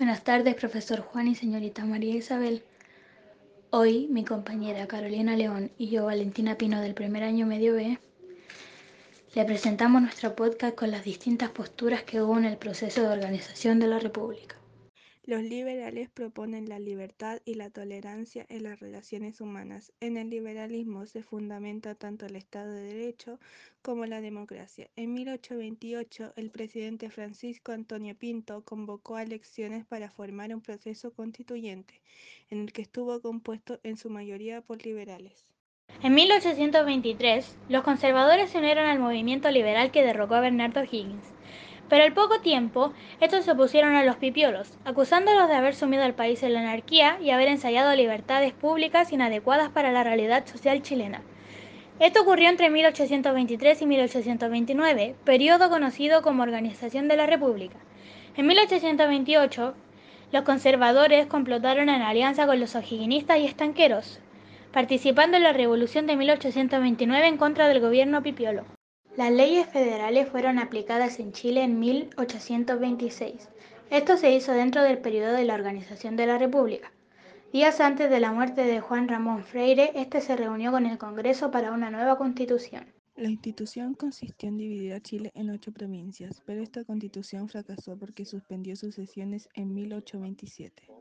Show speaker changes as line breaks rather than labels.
Buenas tardes, profesor Juan y señorita María Isabel. Hoy mi compañera Carolina León y yo, Valentina Pino del primer año medio B, le presentamos nuestro podcast con las distintas posturas que hubo en el proceso de organización de la República.
Los liberales proponen la libertad y la tolerancia en las relaciones humanas. En el liberalismo se fundamenta tanto el Estado de Derecho como la democracia. En 1828, el presidente Francisco Antonio Pinto convocó a elecciones para formar un proceso constituyente, en el que estuvo compuesto en su mayoría por liberales.
En 1823, los conservadores se unieron al movimiento liberal que derrocó a Bernardo Higgins. Pero al poco tiempo, estos se opusieron a los pipiolos, acusándolos de haber sumido al país en la anarquía y haber ensayado libertades públicas inadecuadas para la realidad social chilena. Esto ocurrió entre 1823 y 1829, periodo conocido como Organización de la República. En 1828, los conservadores complotaron en alianza con los o'higginistas y estanqueros, participando en la revolución de 1829 en contra del gobierno pipiolo.
Las leyes federales fueron aplicadas en Chile en 1826. Esto se hizo dentro del periodo de la organización de la República. Días antes de la muerte de Juan Ramón Freire, este se reunió con el Congreso para una nueva constitución.
La institución consistió en dividir a Chile en ocho provincias, pero esta constitución fracasó porque suspendió sus sesiones en 1827.